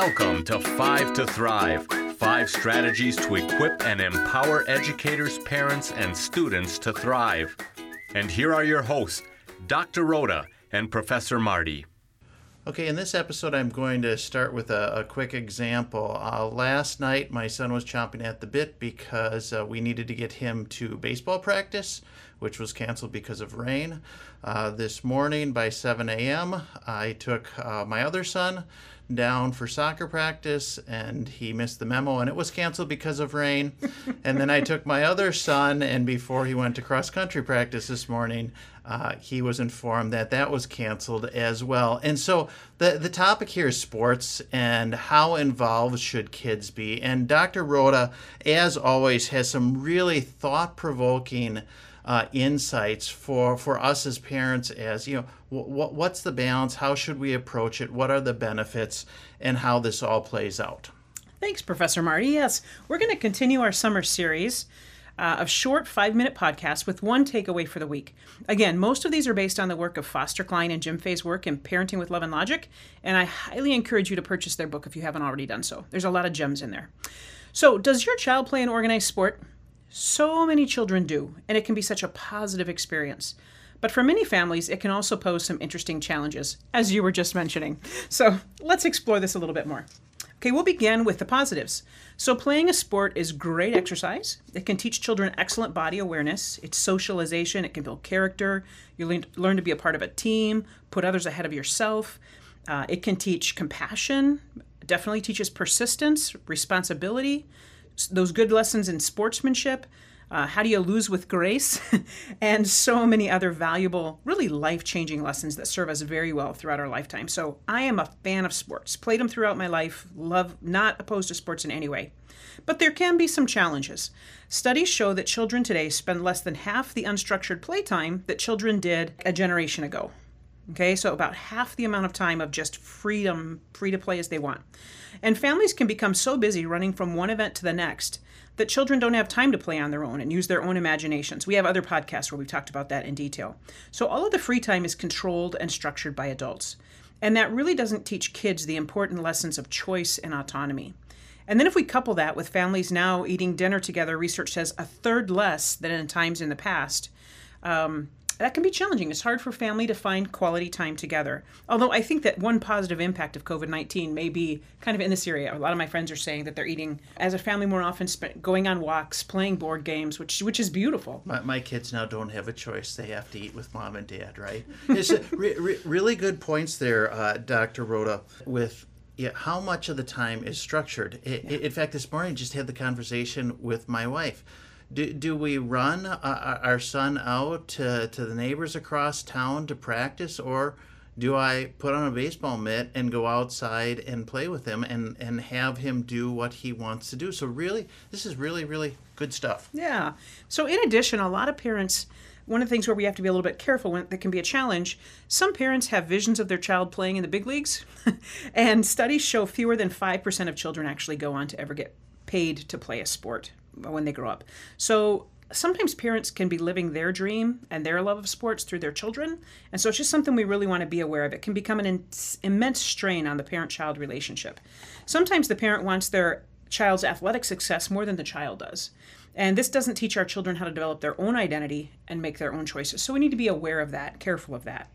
Welcome to Five to Thrive five strategies to equip and empower educators, parents, and students to thrive. And here are your hosts, Dr. Rhoda and Professor Marty. Okay, in this episode, I'm going to start with a, a quick example. Uh, last night, my son was chomping at the bit because uh, we needed to get him to baseball practice, which was canceled because of rain. Uh, this morning, by 7 a.m., I took uh, my other son down for soccer practice and he missed the memo and it was canceled because of rain. and then I took my other son, and before he went to cross country practice this morning, uh, he was informed that that was canceled as well. And so the, the topic here is sports and how involved should kids be. And Dr. Rhoda, as always, has some really thought provoking uh, insights for for us as parents as you know what what's the balance how should we approach it what are the benefits and how this all plays out thanks professor marty yes we're going to continue our summer series uh, of short five minute podcasts with one takeaway for the week. Again, most of these are based on the work of Foster Cline and Jim Fay's work in Parenting with Love and Logic, and I highly encourage you to purchase their book if you haven't already done so. There's a lot of gems in there. So, does your child play an organized sport? So many children do, and it can be such a positive experience. But for many families, it can also pose some interesting challenges, as you were just mentioning. So let's explore this a little bit more. Okay, we'll begin with the positives. So, playing a sport is great exercise. It can teach children excellent body awareness. It's socialization. It can build character. You learn to be a part of a team, put others ahead of yourself. Uh, it can teach compassion, definitely teaches persistence, responsibility, those good lessons in sportsmanship, uh, how do you lose with grace, and so many other valuable, really life changing lessons that serve us very well throughout our lifetime. So I am a fan of sports, played them throughout my life, love, not opposed to sports in any way. But there can be some challenges. Studies show that children today spend less than half the unstructured playtime that children did a generation ago. Okay, so about half the amount of time of just freedom, free to play as they want. And families can become so busy running from one event to the next that children don't have time to play on their own and use their own imaginations. We have other podcasts where we've talked about that in detail. So all of the free time is controlled and structured by adults. And that really doesn't teach kids the important lessons of choice and autonomy. And then if we couple that with families now eating dinner together, research says a third less than in times in the past. Um, that can be challenging. It's hard for family to find quality time together. Although I think that one positive impact of COVID 19 may be kind of in this area. A lot of my friends are saying that they're eating as a family more often, going on walks, playing board games, which which is beautiful. My, my kids now don't have a choice. They have to eat with mom and dad, right? It's re, re, really good points there, uh, Dr. Rhoda, with yeah, how much of the time is structured. It, yeah. In fact, this morning I just had the conversation with my wife do, do we run uh, uh, our son out to, to the neighbors across town to practice or do I put on a baseball mitt and go outside and play with him and, and have him do what he wants to do? So, really, this is really, really good stuff. Yeah. So, in addition, a lot of parents, one of the things where we have to be a little bit careful when that can be a challenge, some parents have visions of their child playing in the big leagues, and studies show fewer than 5% of children actually go on to ever get paid to play a sport when they grow up. So sometimes parents can be living their dream and their love of sports through their children. And so it's just something we really want to be aware of. It can become an in- immense strain on the parent child relationship. Sometimes the parent wants their child's athletic success more than the child does. And this doesn't teach our children how to develop their own identity and make their own choices. So we need to be aware of that, careful of that.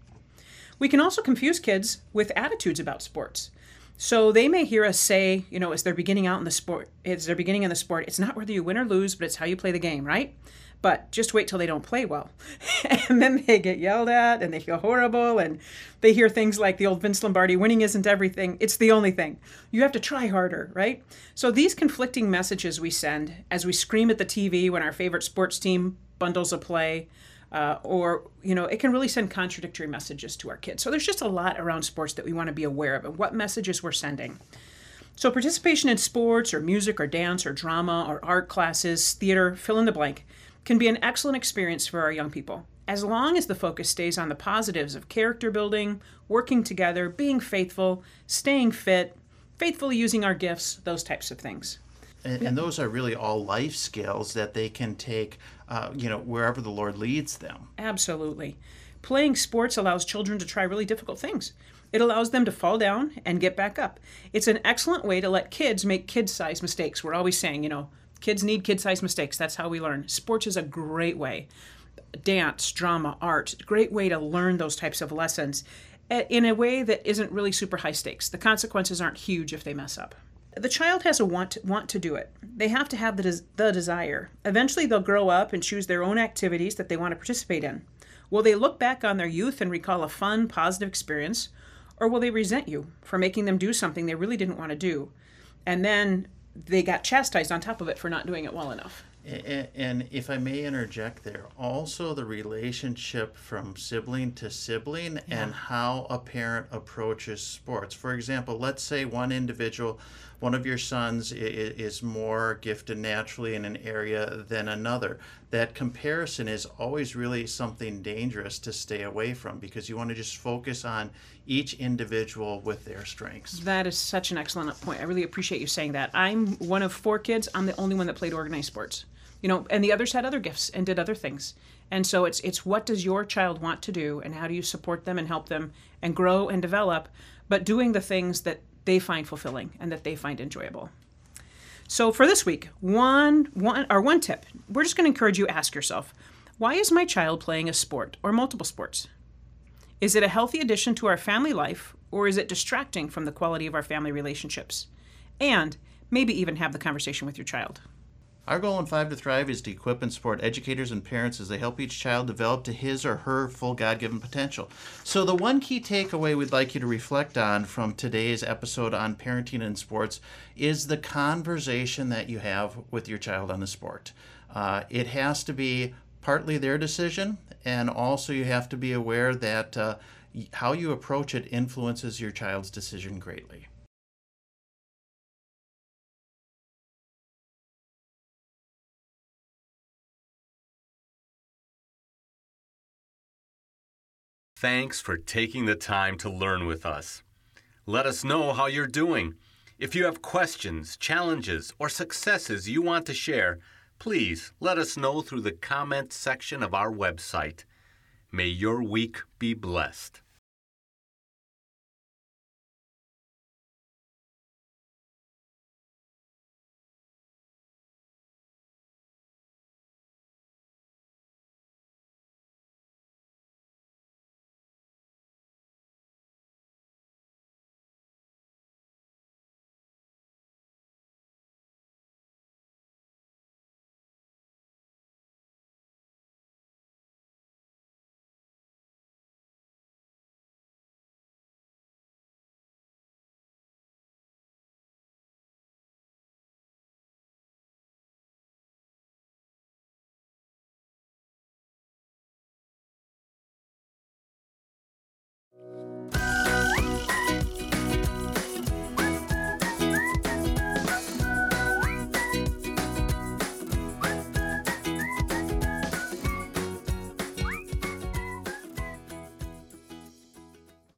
We can also confuse kids with attitudes about sports. So they may hear us say, you know, as they're beginning out in the sport, as they're beginning in the sport, it's not whether you win or lose, but it's how you play the game, right? But just wait till they don't play well. and then they get yelled at and they feel horrible and they hear things like the old Vince Lombardi winning isn't everything, it's the only thing. You have to try harder, right? So these conflicting messages we send as we scream at the TV when our favorite sports team bundles a play, uh, or you know it can really send contradictory messages to our kids. So there's just a lot around sports that we want to be aware of and what messages we're sending. So participation in sports or music or dance or drama or art classes theater fill in the blank can be an excellent experience for our young people. As long as the focus stays on the positives of character building working together being faithful staying fit faithfully using our gifts those types of things and, and, those are really all life skills that they can take, uh, you know, wherever the Lord leads them. Absolutely. Playing sports allows children to try really difficult things. It allows them to fall down and get back up. It's an excellent way to let kids make kid sized mistakes. We're always saying, you know, kids need kid sized mistakes. That's how we learn. Sports is a great way. Dance, drama, art, great way to learn those types of lessons eh, in a way that isn't really super high stakes. The consequences aren't huge if they mess up. The child has a want to, want to do it. They have to have the, des- the desire. Eventually, they'll grow up and choose their own activities that they want to participate in. Will they look back on their youth and recall a fun, positive experience? Or will they resent you for making them do something they really didn't want to do? And then they got chastised on top of it for not doing it well enough. And if I may interject there, also the relationship from sibling to sibling yeah. and how a parent approaches sports. For example, let's say one individual, one of your sons is more gifted naturally in an area than another. That comparison is always really something dangerous to stay away from because you want to just focus on each individual with their strengths. That is such an excellent point. I really appreciate you saying that. I'm one of four kids. I'm the only one that played organized sports you know and the others had other gifts and did other things and so it's it's what does your child want to do and how do you support them and help them and grow and develop but doing the things that they find fulfilling and that they find enjoyable. So for this week one one or one tip we're just going to encourage you ask yourself why is my child playing a sport or multiple sports? Is it a healthy addition to our family life or is it distracting from the quality of our family relationships? And maybe even have the conversation with your child our goal in Five to Thrive is to equip and support educators and parents as they help each child develop to his or her full God given potential. So, the one key takeaway we'd like you to reflect on from today's episode on parenting and sports is the conversation that you have with your child on the sport. Uh, it has to be partly their decision, and also you have to be aware that uh, how you approach it influences your child's decision greatly. Thanks for taking the time to learn with us. Let us know how you're doing. If you have questions, challenges, or successes you want to share, please let us know through the comment section of our website. May your week be blessed.